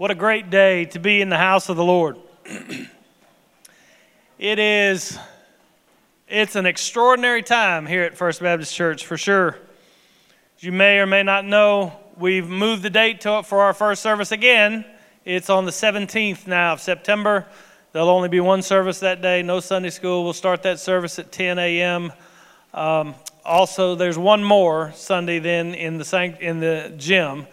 What a great day to be in the house of the Lord. it is it's an extraordinary time here at First Baptist Church for sure. As you may or may not know, we've moved the date to, for our first service again. It's on the 17th now of September. There'll only be one service that day, no Sunday school. We'll start that service at 10 a.m. Um, also, there's one more Sunday then in the, in the gym.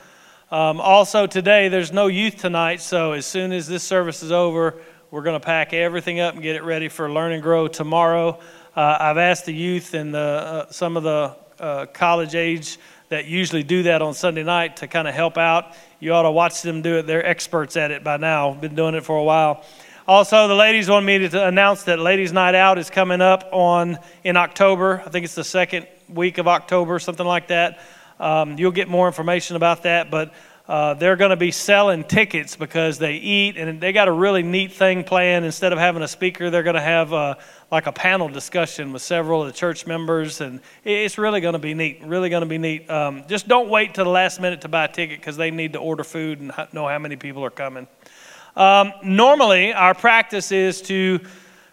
Um, also, today, there's no youth tonight, so as soon as this service is over, we're going to pack everything up and get it ready for Learn and Grow tomorrow. Uh, I've asked the youth and the, uh, some of the uh, college age that usually do that on Sunday night to kind of help out. You ought to watch them do it. They're experts at it by now, been doing it for a while. Also, the ladies want me to announce that Ladies' Night Out is coming up on in October. I think it's the second week of October, something like that. Um, you'll get more information about that, but uh, they're going to be selling tickets because they eat, and they got a really neat thing planned. Instead of having a speaker, they're going to have uh, like a panel discussion with several of the church members, and it's really going to be neat. Really going to be neat. Um, just don't wait till the last minute to buy a ticket because they need to order food and know how many people are coming. Um, normally, our practice is to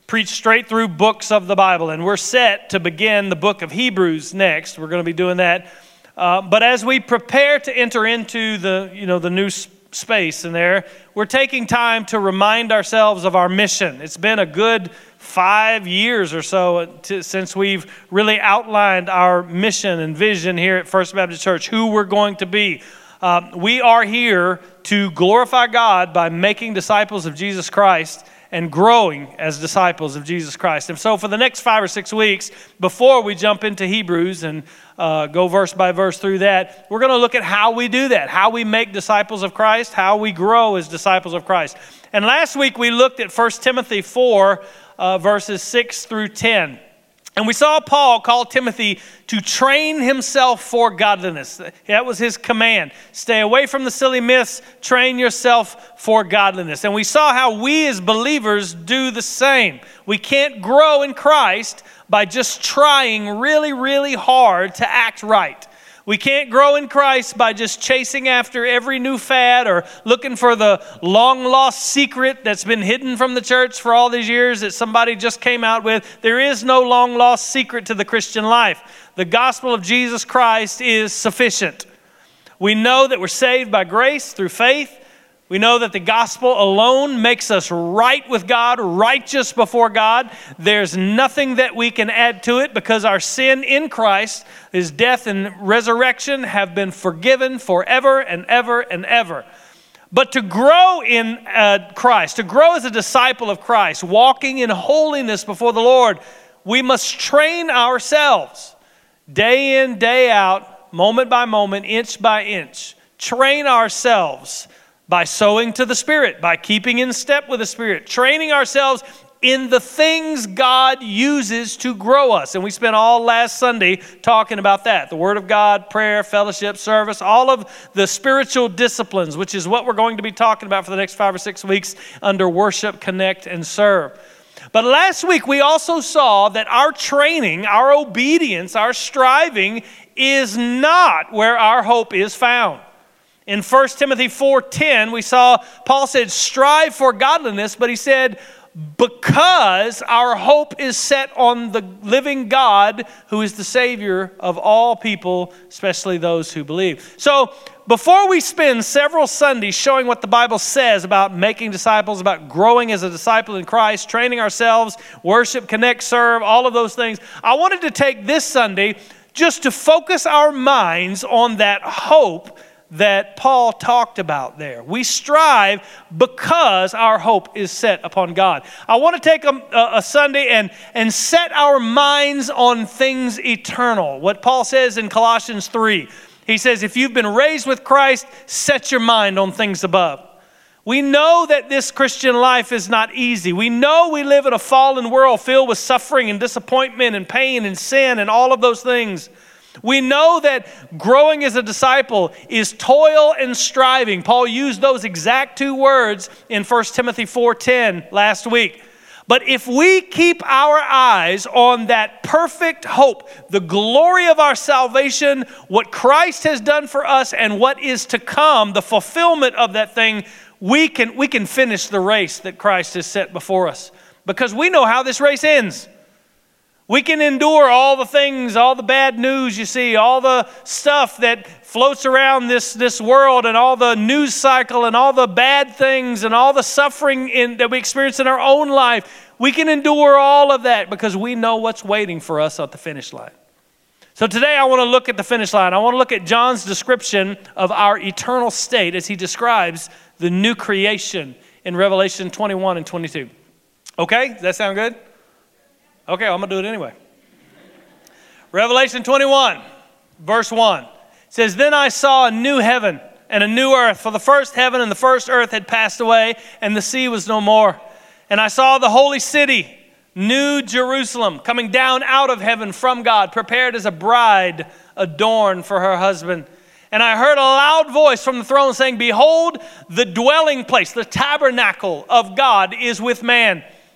preach straight through books of the Bible, and we're set to begin the book of Hebrews next. We're going to be doing that. Uh, but as we prepare to enter into the, you know, the new space in there, we're taking time to remind ourselves of our mission. It's been a good five years or so to, since we've really outlined our mission and vision here at First Baptist Church, who we're going to be. Uh, we are here to glorify God by making disciples of Jesus Christ and growing as disciples of Jesus Christ. And so, for the next five or six weeks, before we jump into Hebrews and uh, go verse by verse through that, we're going to look at how we do that, how we make disciples of Christ, how we grow as disciples of Christ. And last week we looked at 1 Timothy 4, uh, verses 6 through 10. And we saw Paul call Timothy to train himself for godliness. That was his command. Stay away from the silly myths, train yourself for godliness. And we saw how we as believers do the same. We can't grow in Christ by just trying really, really hard to act right. We can't grow in Christ by just chasing after every new fad or looking for the long lost secret that's been hidden from the church for all these years that somebody just came out with. There is no long lost secret to the Christian life. The gospel of Jesus Christ is sufficient. We know that we're saved by grace through faith. We know that the gospel alone makes us right with God, righteous before God. There's nothing that we can add to it because our sin in Christ, his death and resurrection, have been forgiven forever and ever and ever. But to grow in uh, Christ, to grow as a disciple of Christ, walking in holiness before the Lord, we must train ourselves day in, day out, moment by moment, inch by inch. Train ourselves by sowing to the Spirit, by keeping in step with the Spirit, training ourselves in the things God uses to grow us. And we spent all last Sunday talking about that the Word of God, prayer, fellowship, service, all of the spiritual disciplines, which is what we're going to be talking about for the next five or six weeks under worship, connect, and serve. But last week we also saw that our training, our obedience, our striving is not where our hope is found. In 1 Timothy 4:10, we saw Paul said, "Strive for godliness," but he said, "Because our hope is set on the living God, who is the savior of all people, especially those who believe." So, before we spend several Sundays showing what the Bible says about making disciples, about growing as a disciple in Christ, training ourselves, worship, connect, serve, all of those things, I wanted to take this Sunday just to focus our minds on that hope that Paul talked about there. We strive because our hope is set upon God. I want to take a, a, Sunday and, and set our minds on things eternal. What Paul says in Colossians 3 he says, If you've been raised with Christ, set your mind on things above. We know that this Christian life is not easy. We know we live in a fallen world filled with suffering and disappointment and pain and sin and all of those things. We know that growing as a disciple is toil and striving. Paul used those exact two words in 1 Timothy 4:10 last week. But if we keep our eyes on that perfect hope, the glory of our salvation, what Christ has done for us and what is to come, the fulfillment of that thing, we can, we can finish the race that Christ has set before us because we know how this race ends. We can endure all the things, all the bad news you see, all the stuff that floats around this, this world, and all the news cycle, and all the bad things, and all the suffering in, that we experience in our own life. We can endure all of that because we know what's waiting for us at the finish line. So today I want to look at the finish line. I want to look at John's description of our eternal state as he describes the new creation in Revelation 21 and 22. Okay? Does that sound good? Okay, I'm going to do it anyway. Revelation 21, verse 1 says, Then I saw a new heaven and a new earth, for the first heaven and the first earth had passed away, and the sea was no more. And I saw the holy city, New Jerusalem, coming down out of heaven from God, prepared as a bride adorned for her husband. And I heard a loud voice from the throne saying, Behold, the dwelling place, the tabernacle of God is with man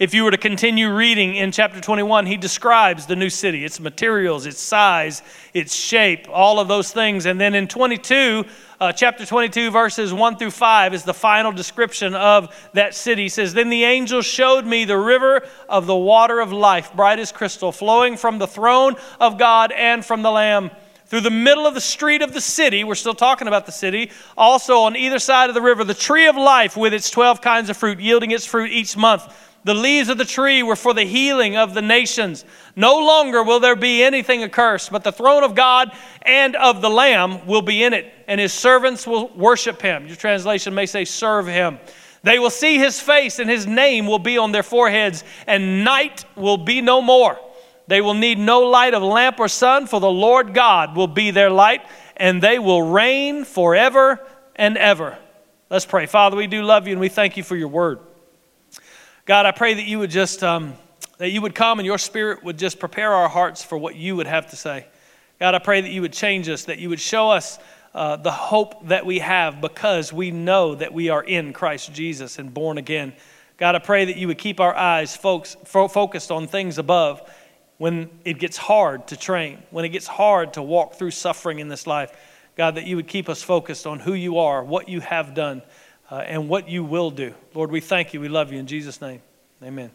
If you were to continue reading in chapter 21, he describes the new city, its materials, its size, its shape, all of those things. And then in 22, uh, chapter 22, verses 1 through 5 is the final description of that city. He says, Then the angel showed me the river of the water of life, bright as crystal, flowing from the throne of God and from the Lamb. Through the middle of the street of the city, we're still talking about the city, also on either side of the river, the tree of life with its 12 kinds of fruit, yielding its fruit each month. The leaves of the tree were for the healing of the nations. No longer will there be anything accursed, but the throne of God and of the Lamb will be in it, and his servants will worship him. Your translation may say, serve him. They will see his face, and his name will be on their foreheads, and night will be no more. They will need no light of lamp or sun, for the Lord God will be their light, and they will reign forever and ever. Let's pray. Father, we do love you, and we thank you for your word. God, I pray that you would just, um, that you would come and your spirit would just prepare our hearts for what you would have to say. God, I pray that you would change us, that you would show us uh, the hope that we have because we know that we are in Christ Jesus and born again. God, I pray that you would keep our eyes folks, fo- focused on things above when it gets hard to train, when it gets hard to walk through suffering in this life. God, that you would keep us focused on who you are, what you have done, uh, and what you will do. Lord, we thank you. We love you. In Jesus' name, amen.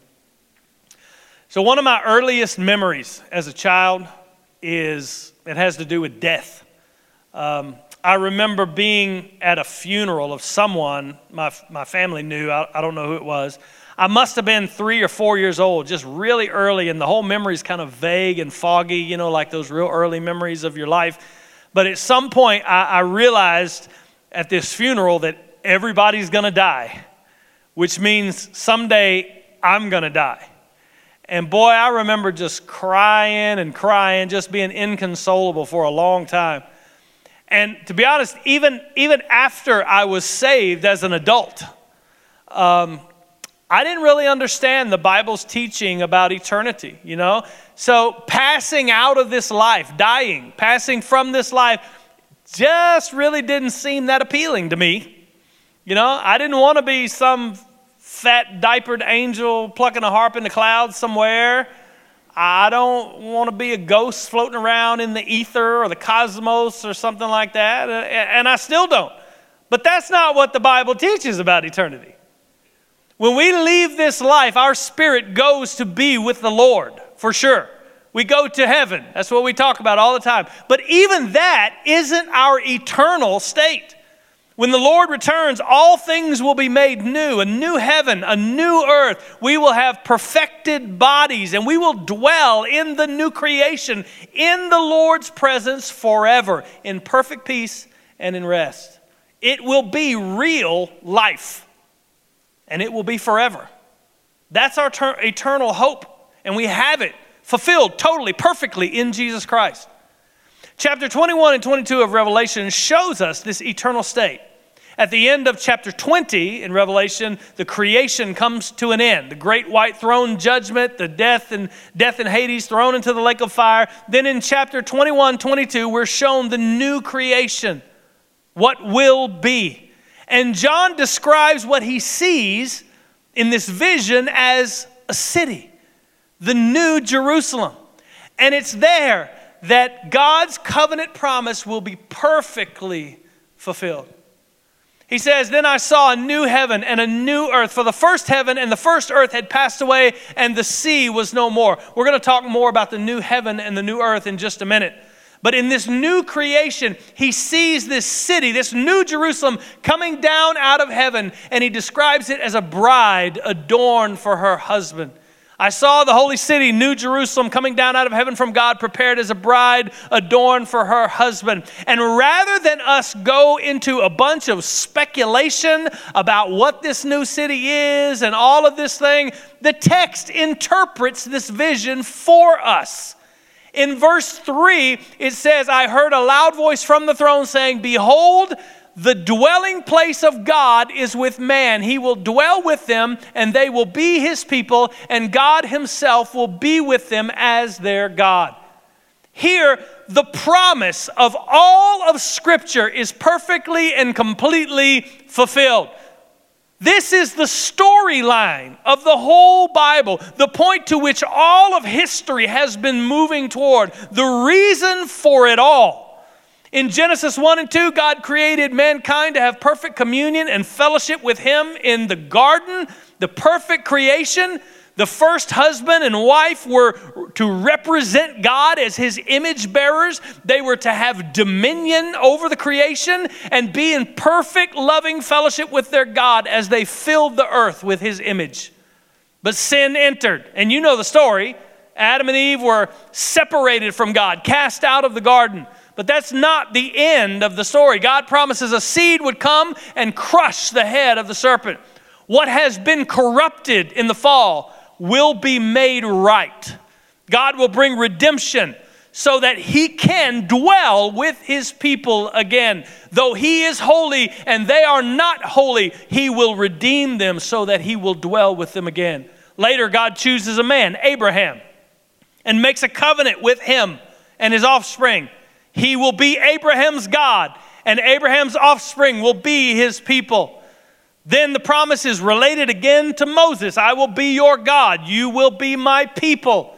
So, one of my earliest memories as a child is it has to do with death. Um, I remember being at a funeral of someone my, my family knew. I, I don't know who it was. I must have been three or four years old, just really early, and the whole memory is kind of vague and foggy, you know, like those real early memories of your life. But at some point, I, I realized at this funeral that everybody's going to die, which means someday I'm going to die. And boy, I remember just crying and crying, just being inconsolable for a long time. And to be honest, even, even after I was saved as an adult, um, I didn't really understand the Bible's teaching about eternity, you know? So passing out of this life, dying, passing from this life, just really didn't seem that appealing to me. You know, I didn't want to be some fat diapered angel plucking a harp in the clouds somewhere. I don't want to be a ghost floating around in the ether or the cosmos or something like that. And I still don't. But that's not what the Bible teaches about eternity. When we leave this life, our spirit goes to be with the Lord, for sure. We go to heaven. That's what we talk about all the time. But even that isn't our eternal state. When the Lord returns, all things will be made new a new heaven, a new earth. We will have perfected bodies, and we will dwell in the new creation in the Lord's presence forever, in perfect peace and in rest. It will be real life, and it will be forever. That's our ter- eternal hope, and we have it fulfilled totally, perfectly in Jesus Christ. Chapter 21 and 22 of Revelation shows us this eternal state. At the end of chapter 20 in Revelation, the creation comes to an end. The great white throne judgment, the death and death in Hades thrown into the lake of fire. Then in chapter 21, 22, we're shown the new creation, what will be. And John describes what he sees in this vision as a city, the New Jerusalem. And it's there that God's covenant promise will be perfectly fulfilled. He says, Then I saw a new heaven and a new earth, for the first heaven and the first earth had passed away, and the sea was no more. We're going to talk more about the new heaven and the new earth in just a minute. But in this new creation, he sees this city, this new Jerusalem, coming down out of heaven, and he describes it as a bride adorned for her husband. I saw the holy city, New Jerusalem, coming down out of heaven from God, prepared as a bride adorned for her husband. And rather than us go into a bunch of speculation about what this new city is and all of this thing, the text interprets this vision for us. In verse 3, it says, I heard a loud voice from the throne saying, Behold, the dwelling place of God is with man. He will dwell with them, and they will be his people, and God himself will be with them as their God. Here, the promise of all of Scripture is perfectly and completely fulfilled. This is the storyline of the whole Bible, the point to which all of history has been moving toward, the reason for it all. In Genesis 1 and 2, God created mankind to have perfect communion and fellowship with Him in the garden, the perfect creation. The first husband and wife were to represent God as his image bearers. They were to have dominion over the creation and be in perfect, loving fellowship with their God as they filled the earth with his image. But sin entered, and you know the story. Adam and Eve were separated from God, cast out of the garden. But that's not the end of the story. God promises a seed would come and crush the head of the serpent. What has been corrupted in the fall will be made right. God will bring redemption so that he can dwell with his people again. Though he is holy and they are not holy, he will redeem them so that he will dwell with them again. Later, God chooses a man, Abraham, and makes a covenant with him and his offspring. He will be Abraham's God, and Abraham's offspring will be his people. Then the promise is related again to Moses I will be your God, you will be my people.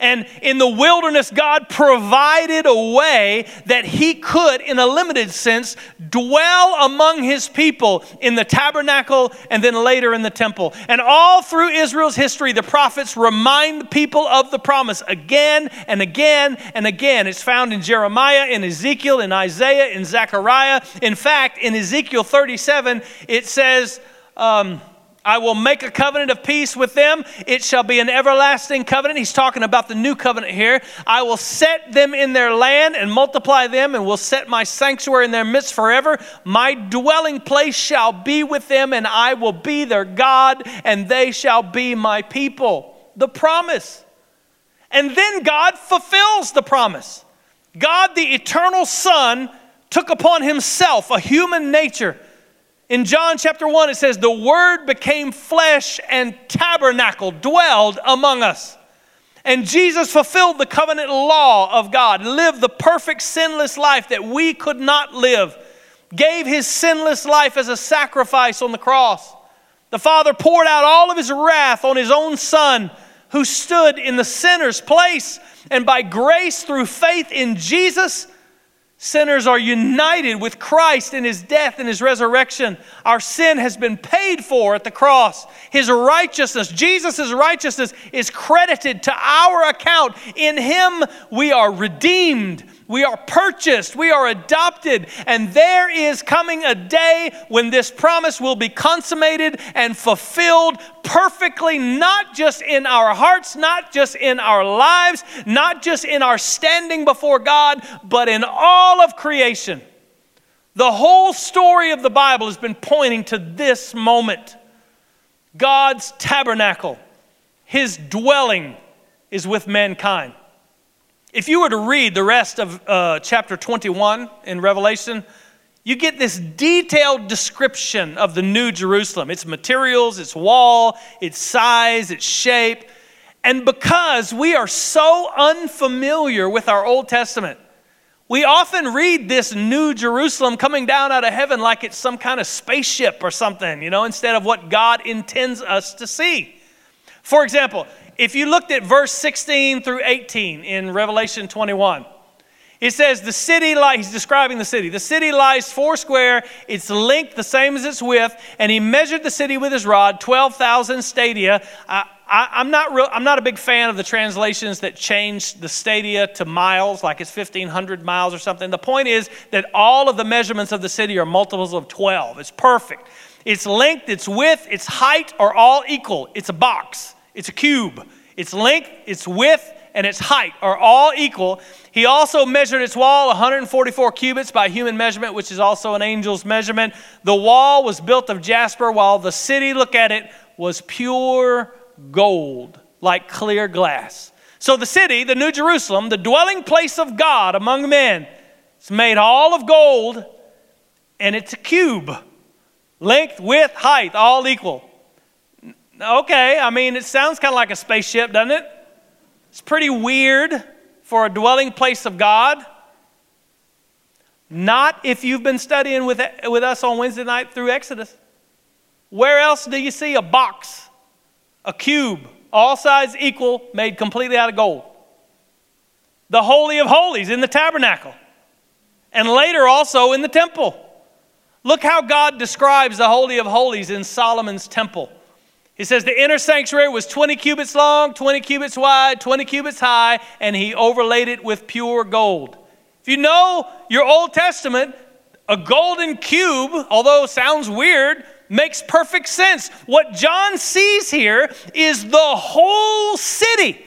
And in the wilderness, God provided a way that He could, in a limited sense, dwell among His people in the tabernacle and then later in the temple. And all through Israel's history, the prophets remind the people of the promise again and again and again. It's found in Jeremiah, in Ezekiel, in Isaiah, in Zechariah. In fact, in Ezekiel 37, it says, um, I will make a covenant of peace with them. It shall be an everlasting covenant. He's talking about the new covenant here. I will set them in their land and multiply them, and will set my sanctuary in their midst forever. My dwelling place shall be with them, and I will be their God, and they shall be my people. The promise. And then God fulfills the promise. God, the eternal Son, took upon himself a human nature in John chapter 1, it says, The Word became flesh and tabernacle, dwelled among us. And Jesus fulfilled the covenant law of God, lived the perfect sinless life that we could not live, gave his sinless life as a sacrifice on the cross. The Father poured out all of his wrath on his own Son, who stood in the sinner's place. And by grace through faith in Jesus, Sinners are united with Christ in his death and his resurrection. Our sin has been paid for at the cross. His righteousness, Jesus' righteousness, is credited to our account. In him we are redeemed we are purchased, we are adopted, and there is coming a day when this promise will be consummated and fulfilled perfectly, not just in our hearts, not just in our lives, not just in our standing before God, but in all of creation. The whole story of the Bible has been pointing to this moment God's tabernacle, His dwelling is with mankind. If you were to read the rest of uh, chapter 21 in Revelation, you get this detailed description of the New Jerusalem its materials, its wall, its size, its shape. And because we are so unfamiliar with our Old Testament, We often read this new Jerusalem coming down out of heaven like it's some kind of spaceship or something, you know, instead of what God intends us to see. For example, if you looked at verse 16 through 18 in Revelation 21, it says, The city lies, he's describing the city. The city lies four square, its length the same as its width, and he measured the city with his rod, 12,000 stadia. I, am not real, I'm not a big fan of the translations that change the stadia to miles, like it's 1,500 miles or something. The point is that all of the measurements of the city are multiples of 12. It's perfect. Its length, its width, its height are all equal. It's a box, it's a cube. Its length, its width, and its height are all equal. He also measured its wall 144 cubits by human measurement, which is also an angel's measurement. The wall was built of jasper, while the city, look at it, was pure gold, like clear glass. So the city, the New Jerusalem, the dwelling place of God among men, it's made all of gold and it's a cube. Length, width, height, all equal. Okay, I mean, it sounds kind of like a spaceship, doesn't it? It's pretty weird for a dwelling place of God. Not if you've been studying with, with us on Wednesday night through Exodus. Where else do you see a box a cube, all sides equal, made completely out of gold. The Holy of Holies in the tabernacle, and later also in the temple. Look how God describes the Holy of Holies in Solomon's temple. He says the inner sanctuary was 20 cubits long, 20 cubits wide, 20 cubits high, and he overlaid it with pure gold. If you know your Old Testament, a golden cube, although sounds weird, makes perfect sense. What John sees here is the whole city.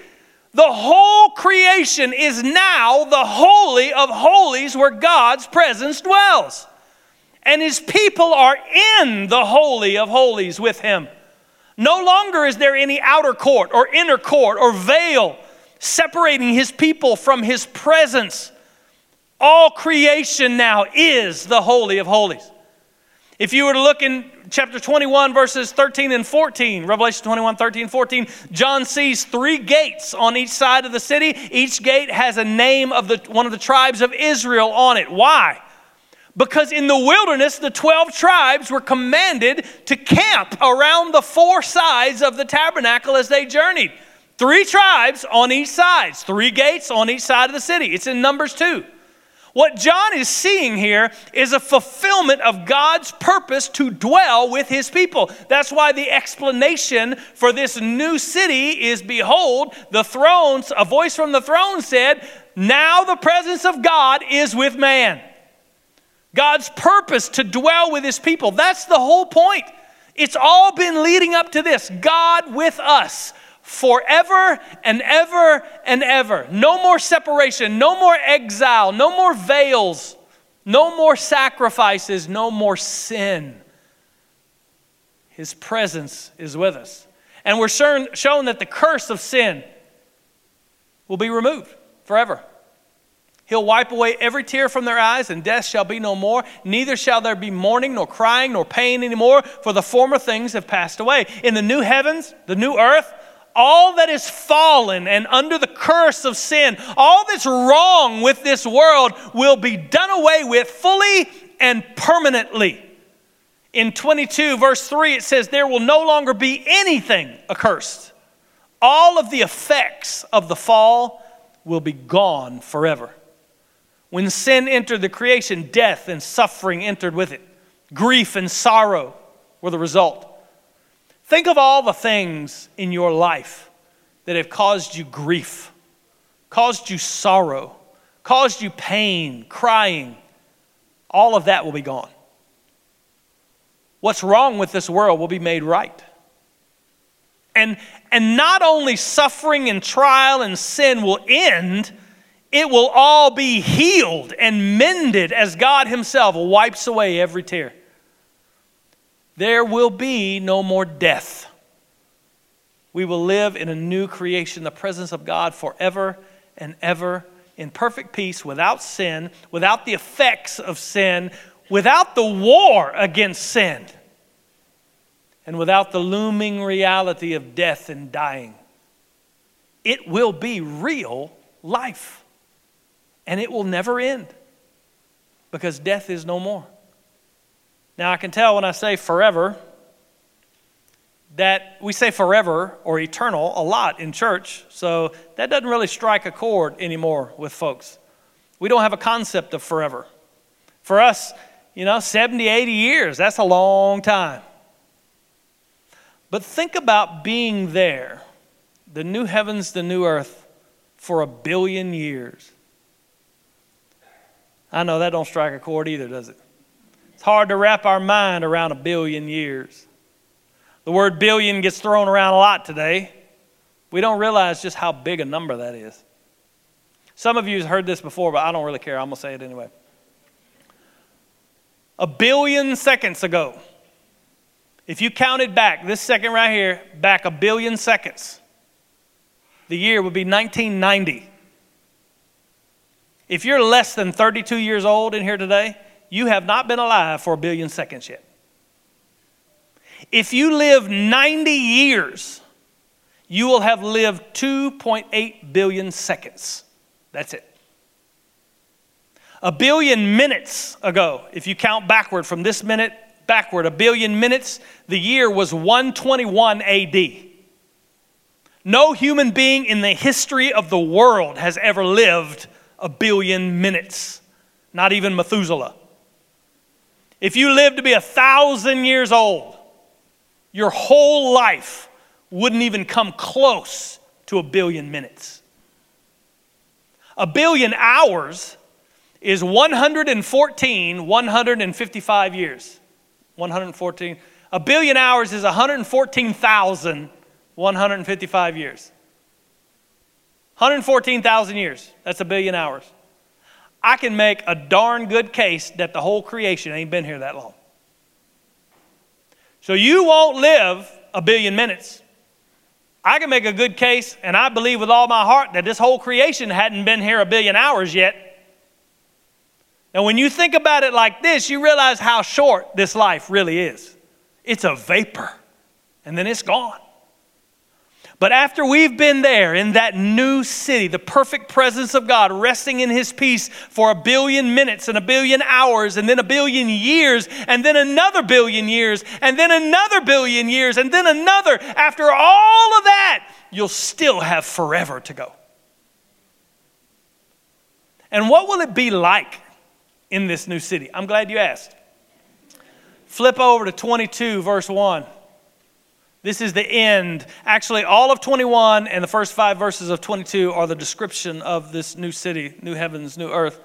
The whole creation is now the Holy of Holies where God's presence dwells. And his people are in the Holy of Holies with him. No longer is there any outer court or inner court or veil separating his people from his presence. All creation now is the Holy of Holies. If you were to look in chapter 21, verses 13 and 14, Revelation 21, 13, 14, John sees three gates on each side of the city. Each gate has a name of the, one of the tribes of Israel on it. Why? Because in the wilderness, the 12 tribes were commanded to camp around the four sides of the tabernacle as they journeyed. Three tribes on each side, three gates on each side of the city. It's in Numbers 2. What John is seeing here is a fulfillment of God's purpose to dwell with his people. That's why the explanation for this new city is Behold, the thrones, a voice from the throne said, Now the presence of God is with man. God's purpose to dwell with his people. That's the whole point. It's all been leading up to this God with us forever and ever and ever. No more separation, no more exile, no more veils, no more sacrifices, no more sin. His presence is with us. And we're shown that the curse of sin will be removed forever. He'll wipe away every tear from their eyes, and death shall be no more. Neither shall there be mourning, nor crying, nor pain anymore, for the former things have passed away. In the new heavens, the new earth, all that is fallen and under the curse of sin, all that's wrong with this world will be done away with fully and permanently. In 22, verse 3, it says, There will no longer be anything accursed. All of the effects of the fall will be gone forever. When sin entered the creation, death and suffering entered with it. Grief and sorrow were the result. Think of all the things in your life that have caused you grief, caused you sorrow, caused you pain, crying. All of that will be gone. What's wrong with this world will be made right. And, and not only suffering and trial and sin will end, it will all be healed and mended as God Himself wipes away every tear there will be no more death. We will live in a new creation, the presence of God forever and ever in perfect peace, without sin, without the effects of sin, without the war against sin, and without the looming reality of death and dying. It will be real life, and it will never end. because death is no more. Now, I can tell when I say forever that we say forever or eternal a lot in church, so that doesn't really strike a chord anymore with folks. We don't have a concept of forever. For us, you know, 70, 80 years, that's a long time. But think about being there, the new heavens, the new earth, for a billion years. I know that don't strike a chord either, does it? It's hard to wrap our mind around a billion years. The word billion gets thrown around a lot today. We don't realize just how big a number that is. Some of you have heard this before, but I don't really care. I'm going to say it anyway. A billion seconds ago, if you counted back, this second right here, back a billion seconds, the year would be 1990. If you're less than 32 years old in here today, you have not been alive for a billion seconds yet. If you live 90 years, you will have lived 2.8 billion seconds. That's it. A billion minutes ago, if you count backward from this minute backward, a billion minutes, the year was 121 AD. No human being in the history of the world has ever lived a billion minutes, not even Methuselah. If you live to be a thousand years old, your whole life wouldn't even come close to a billion minutes. A billion hours is 114, 155 years. 114. A billion hours is 114,155 years. 114,000 years. That's a billion hours. I can make a darn good case that the whole creation ain't been here that long. So you won't live a billion minutes. I can make a good case, and I believe with all my heart that this whole creation hadn't been here a billion hours yet. Now, when you think about it like this, you realize how short this life really is. It's a vapor, and then it's gone. But after we've been there in that new city, the perfect presence of God, resting in His peace for a billion minutes and a billion hours, and then a billion years, and then another billion years, and then another billion years, and then another, after all of that, you'll still have forever to go. And what will it be like in this new city? I'm glad you asked. Flip over to 22, verse 1. This is the end. Actually, all of 21 and the first five verses of 22 are the description of this new city, new heavens, new earth.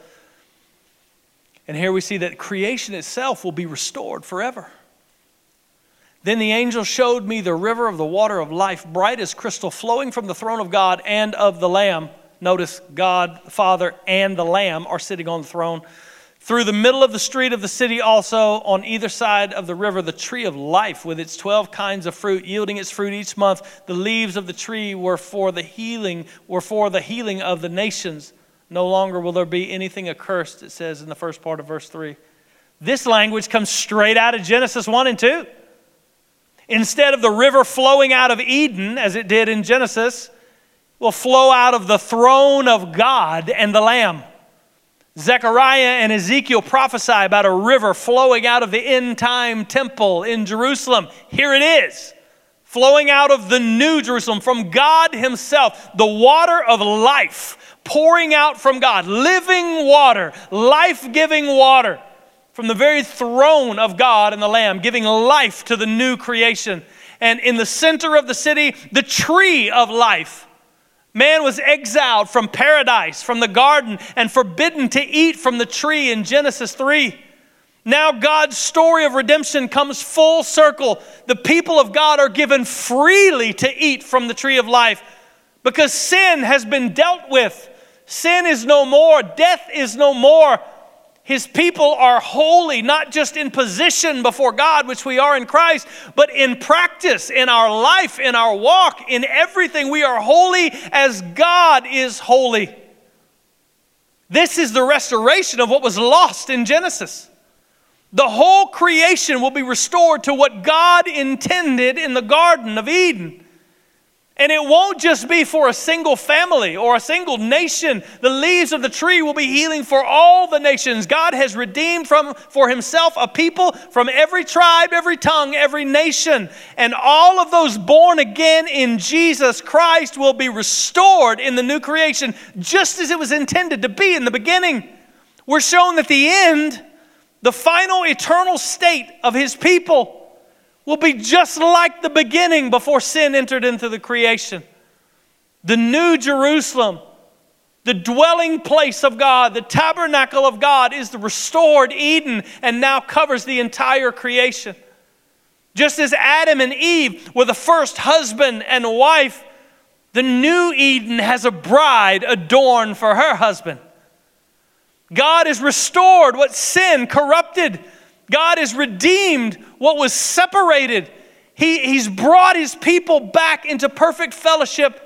And here we see that creation itself will be restored forever. Then the angel showed me the river of the water of life, bright as crystal, flowing from the throne of God and of the Lamb. Notice God, the Father, and the Lamb are sitting on the throne. Through the middle of the street of the city, also on either side of the river, the tree of life with its 12 kinds of fruit, yielding its fruit each month. The leaves of the tree were for the healing, were for the healing of the nations. No longer will there be anything accursed, it says in the first part of verse 3. This language comes straight out of Genesis 1 and 2. Instead of the river flowing out of Eden, as it did in Genesis, will flow out of the throne of God and the Lamb. Zechariah and Ezekiel prophesy about a river flowing out of the end time temple in Jerusalem. Here it is, flowing out of the new Jerusalem from God Himself, the water of life pouring out from God, living water, life giving water from the very throne of God and the Lamb, giving life to the new creation. And in the center of the city, the tree of life Man was exiled from paradise, from the garden, and forbidden to eat from the tree in Genesis 3. Now God's story of redemption comes full circle. The people of God are given freely to eat from the tree of life because sin has been dealt with. Sin is no more, death is no more. His people are holy, not just in position before God, which we are in Christ, but in practice, in our life, in our walk, in everything. We are holy as God is holy. This is the restoration of what was lost in Genesis. The whole creation will be restored to what God intended in the Garden of Eden. And it won't just be for a single family or a single nation. The leaves of the tree will be healing for all the nations. God has redeemed from, for himself a people from every tribe, every tongue, every nation. And all of those born again in Jesus Christ will be restored in the new creation, just as it was intended to be in the beginning. We're shown that the end, the final eternal state of his people, will be just like the beginning before sin entered into the creation. The new Jerusalem, the dwelling place of God, the tabernacle of God, is the restored Eden and now covers the entire creation. Just as Adam and Eve were the first husband and wife, the new Eden has a bride adorned for her husband. God has restored what sin corrupted God has redeemed what was separated. He, he's brought his people back into perfect fellowship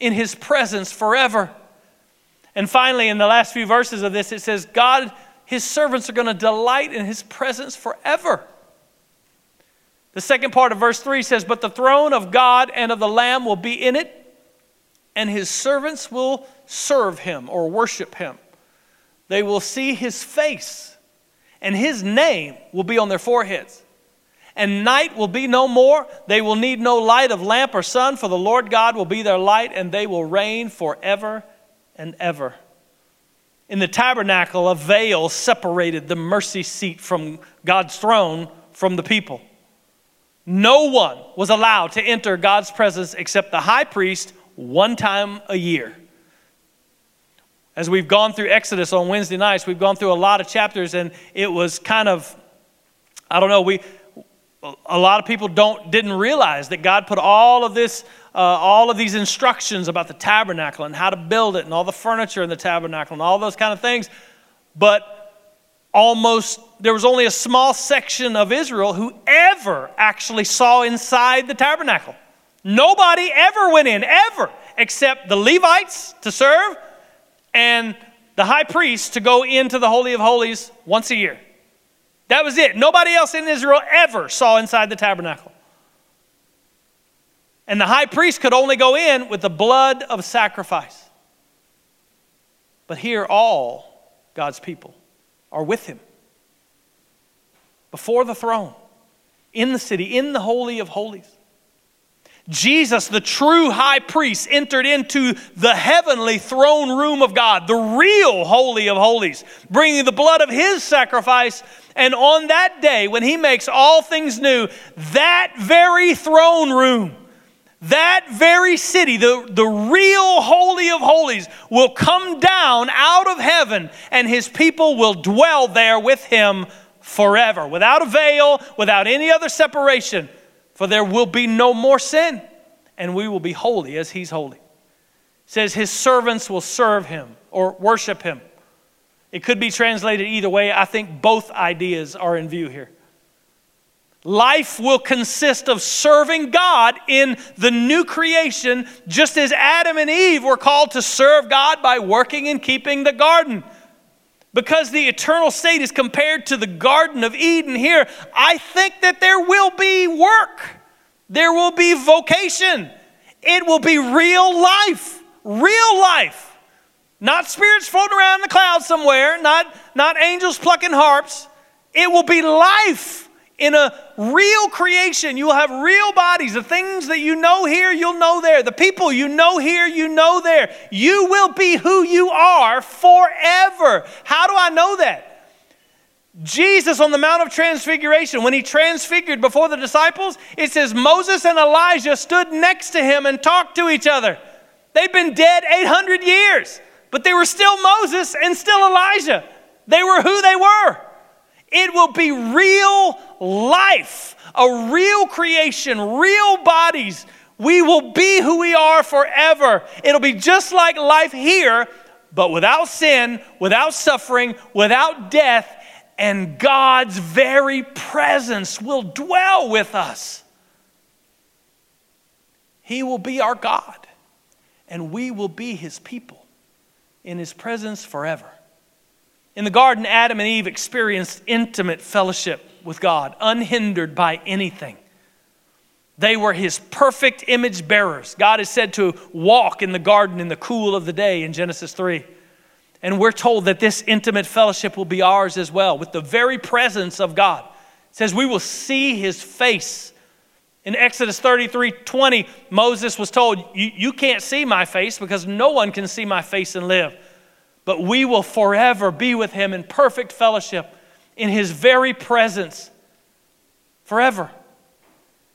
in his presence forever. And finally, in the last few verses of this, it says, God, his servants are going to delight in his presence forever. The second part of verse 3 says, But the throne of God and of the Lamb will be in it, and his servants will serve him or worship him. They will see his face and his name will be on their foreheads. And night will be no more. They will need no light of lamp or sun, for the Lord God will be their light, and they will reign forever and ever. In the tabernacle, a veil separated the mercy seat from God's throne from the people. No one was allowed to enter God's presence except the high priest one time a year. As we've gone through Exodus on Wednesday nights, we've gone through a lot of chapters, and it was kind of, I don't know, we, a lot of people don't didn't realize that God put all of this, uh, all of these instructions about the tabernacle and how to build it, and all the furniture in the tabernacle, and all those kind of things. But almost there was only a small section of Israel who ever actually saw inside the tabernacle. Nobody ever went in, ever, except the Levites to serve and the high priest to go into the Holy of Holies once a year. That was it. Nobody else in Israel ever saw inside the tabernacle. And the high priest could only go in with the blood of sacrifice. But here, all God's people are with him before the throne, in the city, in the Holy of Holies. Jesus, the true high priest, entered into the heavenly throne room of God, the real Holy of Holies, bringing the blood of his sacrifice. And on that day, when he makes all things new, that very throne room, that very city, the, the real Holy of Holies, will come down out of heaven, and his people will dwell there with him forever, without a veil, without any other separation for there will be no more sin, and we will be holy as he's holy. It says his servants will serve him or worship him. It could be translated either way. I think both ideas are in view here. Life will consist of serving God in the new creation, just as Adam and Eve were called to serve God by working and keeping the garden. Because the eternal state is compared to the Garden of Eden here, I think that there will be work, there will be vocation, it will be real life, real life. Not spirits floating around in the clouds somewhere, not, not angels plucking harps. It will be life in a real creation. You will have real bodies. The things that you know here, you'll know there. The people you know here, you know there. You will be who you are forever. How do I know that? Jesus on the Mount of Transfiguration, when he transfigured before the disciples, it says Moses and Elijah stood next to him and talked to each other. They'd been dead 800 years, but they were still Moses and still Elijah. They were who they were. It will be real life, a real creation, real bodies. We will be who we are forever. It'll be just like life here, but without sin, without suffering, without death, and God's very presence will dwell with us. He will be our God, and we will be His people in His presence forever. In the garden, Adam and Eve experienced intimate fellowship with God, unhindered by anything. They were his perfect image bearers. God is said to walk in the garden in the cool of the day in Genesis 3. And we're told that this intimate fellowship will be ours as well, with the very presence of God. It says we will see his face. In Exodus 33 20, Moses was told, You can't see my face because no one can see my face and live. But we will forever be with him in perfect fellowship, in his very presence, forever.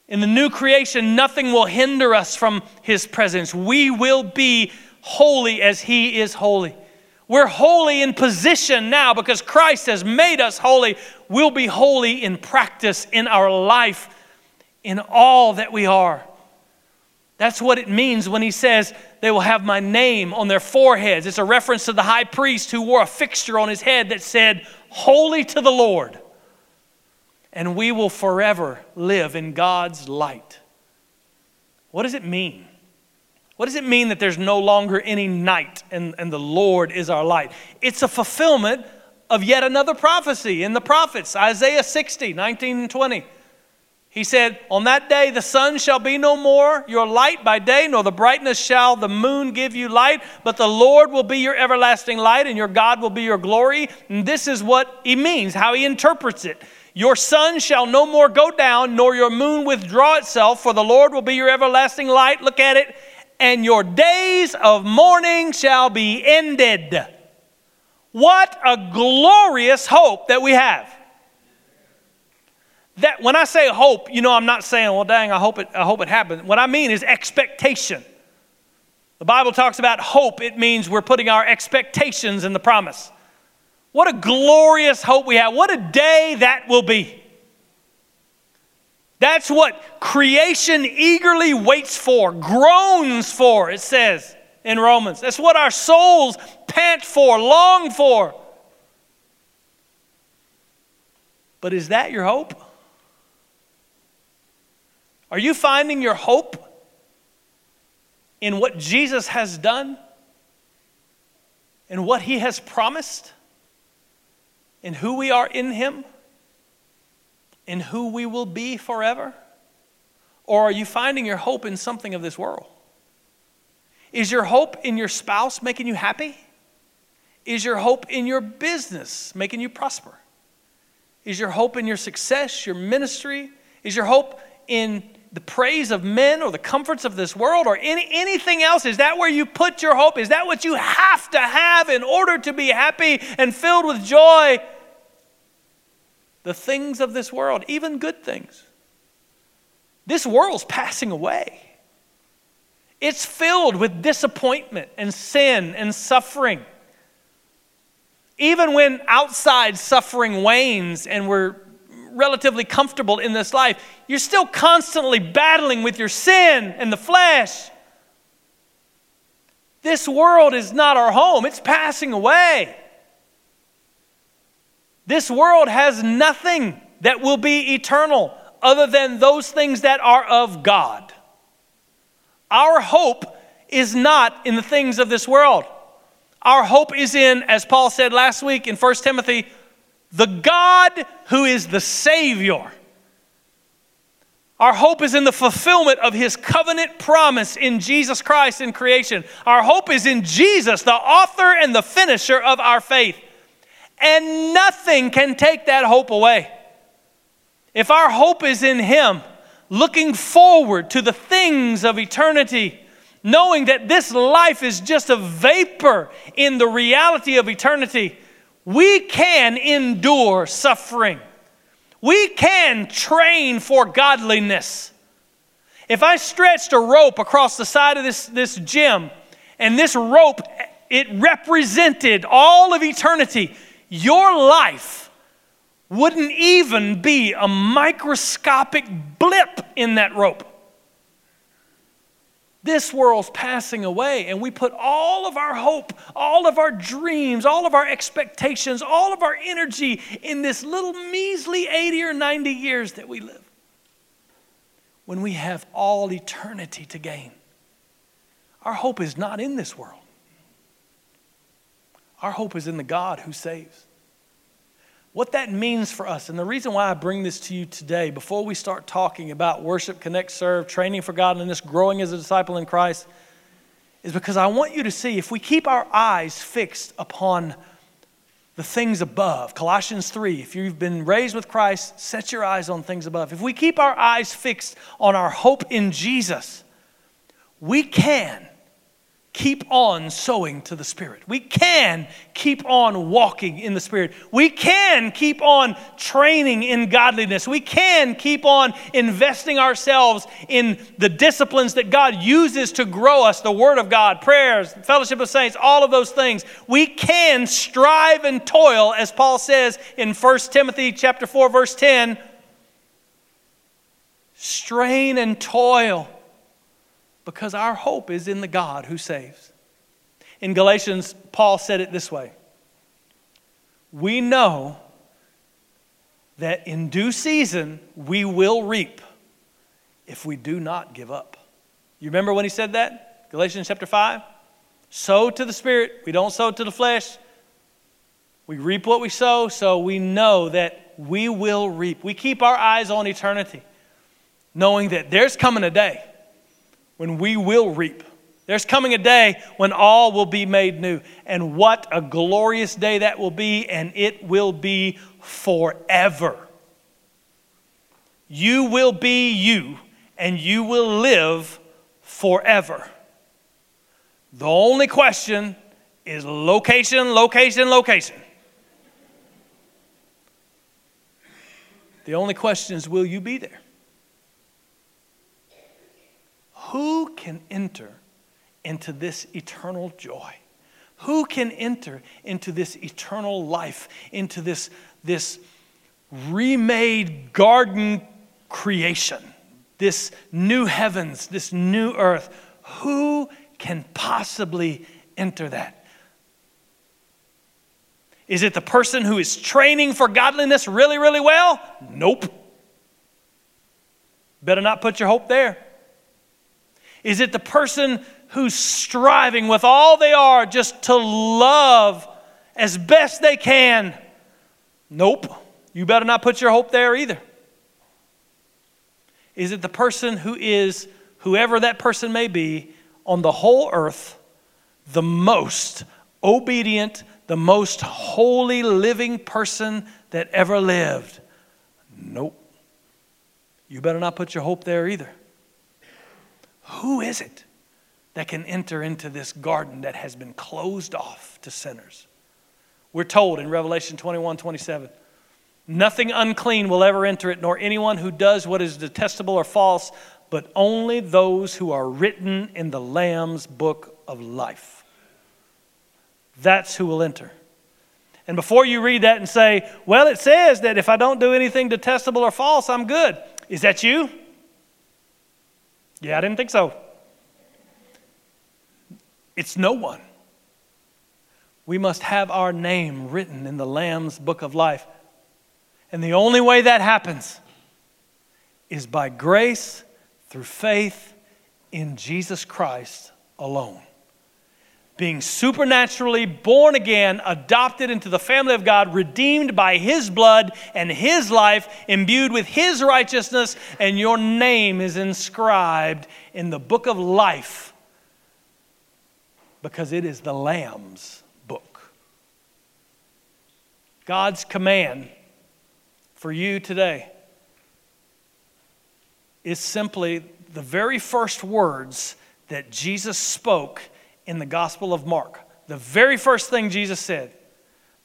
In the new creation, nothing will hinder us from his presence. We will be holy as he is holy. We're holy in position now because Christ has made us holy. We'll be holy in practice, in our life, in all that we are. That's what it means when he says, They will have my name on their foreheads. It's a reference to the high priest who wore a fixture on his head that said, Holy to the Lord and we will forever live in God's light. What does it mean? What does it mean that there's no longer any night and, and the Lord is our light? It's a fulfillment of yet another prophecy in the prophets, Isaiah 60, 19 and 20. He said, On that day the sun shall be no more your light by day, nor the brightness shall the moon give you light, but the Lord will be your everlasting light, and your God will be your glory. And this is what he means, how he interprets it. Your sun shall no more go down, nor your moon withdraw itself, for the Lord will be your everlasting light. Look at it. And your days of mourning shall be ended. What a glorious hope that we have. That when I say hope, you know, I'm not saying, well, dang, I hope it, I hope it happens. What I mean is expectation. The Bible talks about hope, it means we're putting our expectations in the promise. What a glorious hope we have. What a day that will be. That's what creation eagerly waits for, groans for, it says in Romans. That's what our souls pant for, long for. But is that your hope? Are you finding your hope in what Jesus has done? In what he has promised? in who we are in Him, in who we will be forever? Or are you finding your hope in something of this world? Is your hope in your spouse making you happy? Is your hope in your business making you prosper? Is your hope in your success, your ministry? Is your hope in the praise of men or the comforts of this world or any, anything else? Is that where you put your hope? Is that what you have to have in order to be happy and filled with joy? The things of this world, even good things. This world's passing away. It's filled with disappointment and sin and suffering. Even when outside suffering wanes and we're relatively comfortable in this life, you're still constantly battling with your sin and the flesh. This world is not our home, it's passing away. This world has nothing that will be eternal other than those things that are of God. Our hope is not in the things of this world. Our hope is in, as Paul said last week in 1 Timothy, the God who is the Savior. Our hope is in the fulfillment of His covenant promise in Jesus Christ in creation. Our hope is in Jesus, the author and the finisher of our faith. And nothing can take that hope away. If our hope is in Him, looking forward to the things of eternity, knowing that this life is just a vapor in the reality of eternity, we can endure suffering. We can train for godliness. If I stretched a rope across the side of this, this gym, and this rope, it represented all of eternity, your life wouldn't even be a microscopic blip in that rope. This world's passing away, and we put all of our hope, all of our dreams, all of our expectations, all of our energy in this little measly 80 or 90 years that we live. When we have all eternity to gain, our hope is not in this world. Our hope is in the God who saves. What that means for us. And the reason why I bring this to you today, before we start talking about worship, connect, serve, training for godliness, growing as a disciple in Christ, is because I want you to see if we keep our eyes fixed upon the things above. Colossians 3 if you've been raised with Christ, set your eyes on things above. If we keep our eyes fixed on our hope in Jesus, we can keep on sowing to the Spirit. We can keep on walking in the Spirit. We can keep on training in godliness. We can keep on investing ourselves in the disciplines that God uses to grow us the Word of God, prayers, fellowship of saints, all of those things. We can strive and toil, as Paul says in 1 Timothy chapter 4, verse 10. Strain and toil because our hope is in the God who saves. In Galatians, Paul said it this way We know that in due season we will reap if we do not give up. You remember when he said that? Galatians chapter 5? Sow to the Spirit, we don't sow to the flesh. We reap what we sow, so we know that we will reap. We keep our eyes on eternity, knowing that there's coming a day when we will reap. There's coming a day when all will be made new. And what a glorious day that will be, and it will be forever. You will be you, and you will live forever. The only question is location, location, location. The only question is will you be there? Who can enter into this eternal joy? Who can enter into this eternal life, into this, this remade garden creation, this new heavens, this new earth? Who can possibly enter that? Is it the person who is training for godliness really, really well? Nope. Better not put your hope there. Is it the person who's striving with all they are just to love as best they can? Nope. You better not put your hope there either. Is it the person who is, whoever that person may be, on the whole earth, the most obedient, the most holy living person that ever lived? Nope. You better not put your hope there either. Who is it that can enter into this garden that has been closed off to sinners? We're told in Revelation 21 27, nothing unclean will ever enter it, nor anyone who does what is detestable or false, but only those who are written in the Lamb's book of life. That's who will enter. And before you read that and say, well, it says that if I don't do anything detestable or false, I'm good. Is that you? Yeah, I didn't think so. It's no one. We must have our name written in the Lamb's book of life. And the only way that happens is by grace through faith in Jesus Christ alone being supernaturally born again, adopted into the family of God, redeemed by His blood and His life, imbued with His righteousness, and your name is inscribed in the book of life because it is the Lamb's book. God's command for you today is simply the very first words that Jesus spoke in the Gospel of Mark. The very first thing Jesus said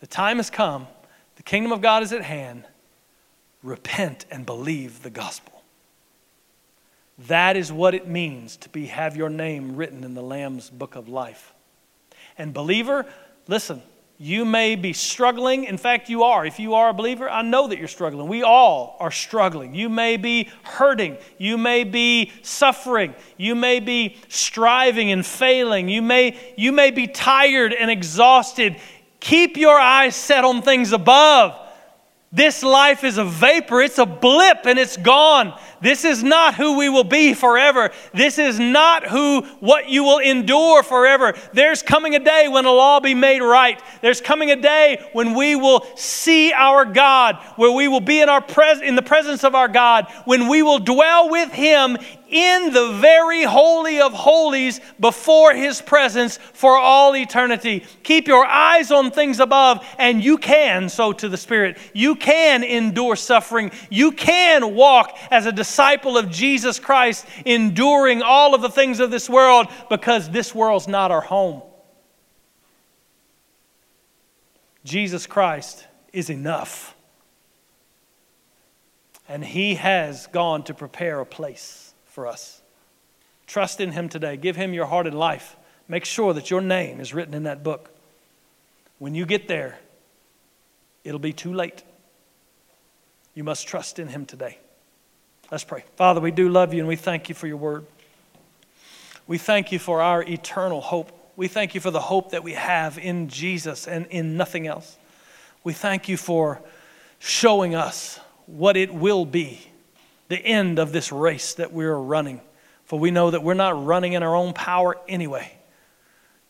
The time has come, the kingdom of God is at hand. Repent and believe the gospel. That is what it means to be, have your name written in the Lamb's book of life. And, believer, listen, you may be struggling. In fact, you are. If you are a believer, I know that you're struggling. We all are struggling. You may be hurting. You may be suffering. You may be striving and failing. You may, you may be tired and exhausted. Keep your eyes set on things above. This life is a vapor, it's a blip, and it's gone. This is not who we will be forever. This is not who what you will endure forever. There's coming a day when it'll all be made right. There's coming a day when we will see our God, where we will be in our pres- in the presence of our God, when we will dwell with him in the very holy of holies before his presence for all eternity. Keep your eyes on things above, and you can sow to the Spirit. You can endure suffering. You can walk as a disciple of Jesus Christ, enduring all of the things of this world because this world's not our home. Jesus Christ is enough. And he has gone to prepare a place for us. Trust in Him today. Give Him your heart and life. Make sure that your name is written in that book. When you get there, it'll be too late. You must trust in Him today. Let's pray. Father, we do love you and we thank you for your word. We thank you for our eternal hope. We thank you for the hope that we have in Jesus and in nothing else. We thank you for showing us what it will be the end of this race that we're running. For we know that we're not running in our own power anyway.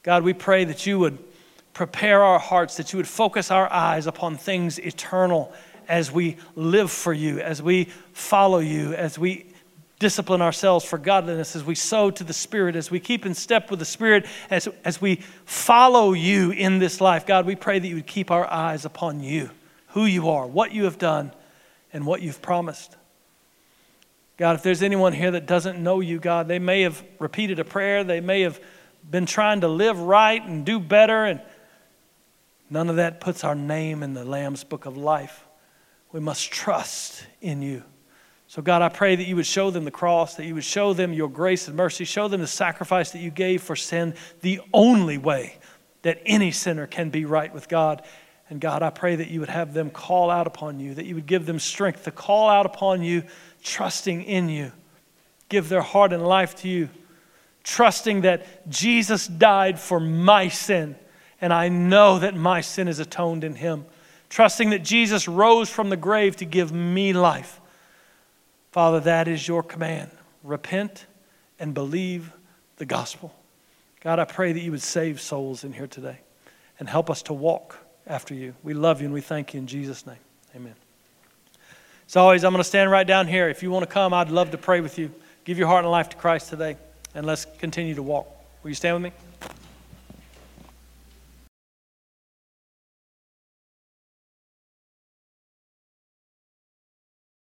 God, we pray that you would prepare our hearts, that you would focus our eyes upon things eternal as we live for you, as we follow you, as we discipline ourselves for godliness, as we sow to the Spirit, as we keep in step with the Spirit, as, as we follow you in this life. God, we pray that you would keep our eyes upon you, who you are, what you have done, and what you've promised. God, if there's anyone here that doesn't know you, God, they may have repeated a prayer, they may have been trying to live right and do better, and none of that puts our name in the Lamb's book of life. We must trust in you. So, God, I pray that you would show them the cross, that you would show them your grace and mercy, show them the sacrifice that you gave for sin, the only way that any sinner can be right with God. And God, I pray that you would have them call out upon you, that you would give them strength to call out upon you trusting in you, give their heart and life to you, trusting that Jesus died for my sin, and I know that my sin is atoned in him, trusting that Jesus rose from the grave to give me life. Father, that is your command. Repent and believe the gospel. God, I pray that you would save souls in here today and help us to walk after you. We love you and we thank you in Jesus' name. Amen. As always, I'm going to stand right down here. If you want to come, I'd love to pray with you. Give your heart and life to Christ today, and let's continue to walk. Will you stand with me?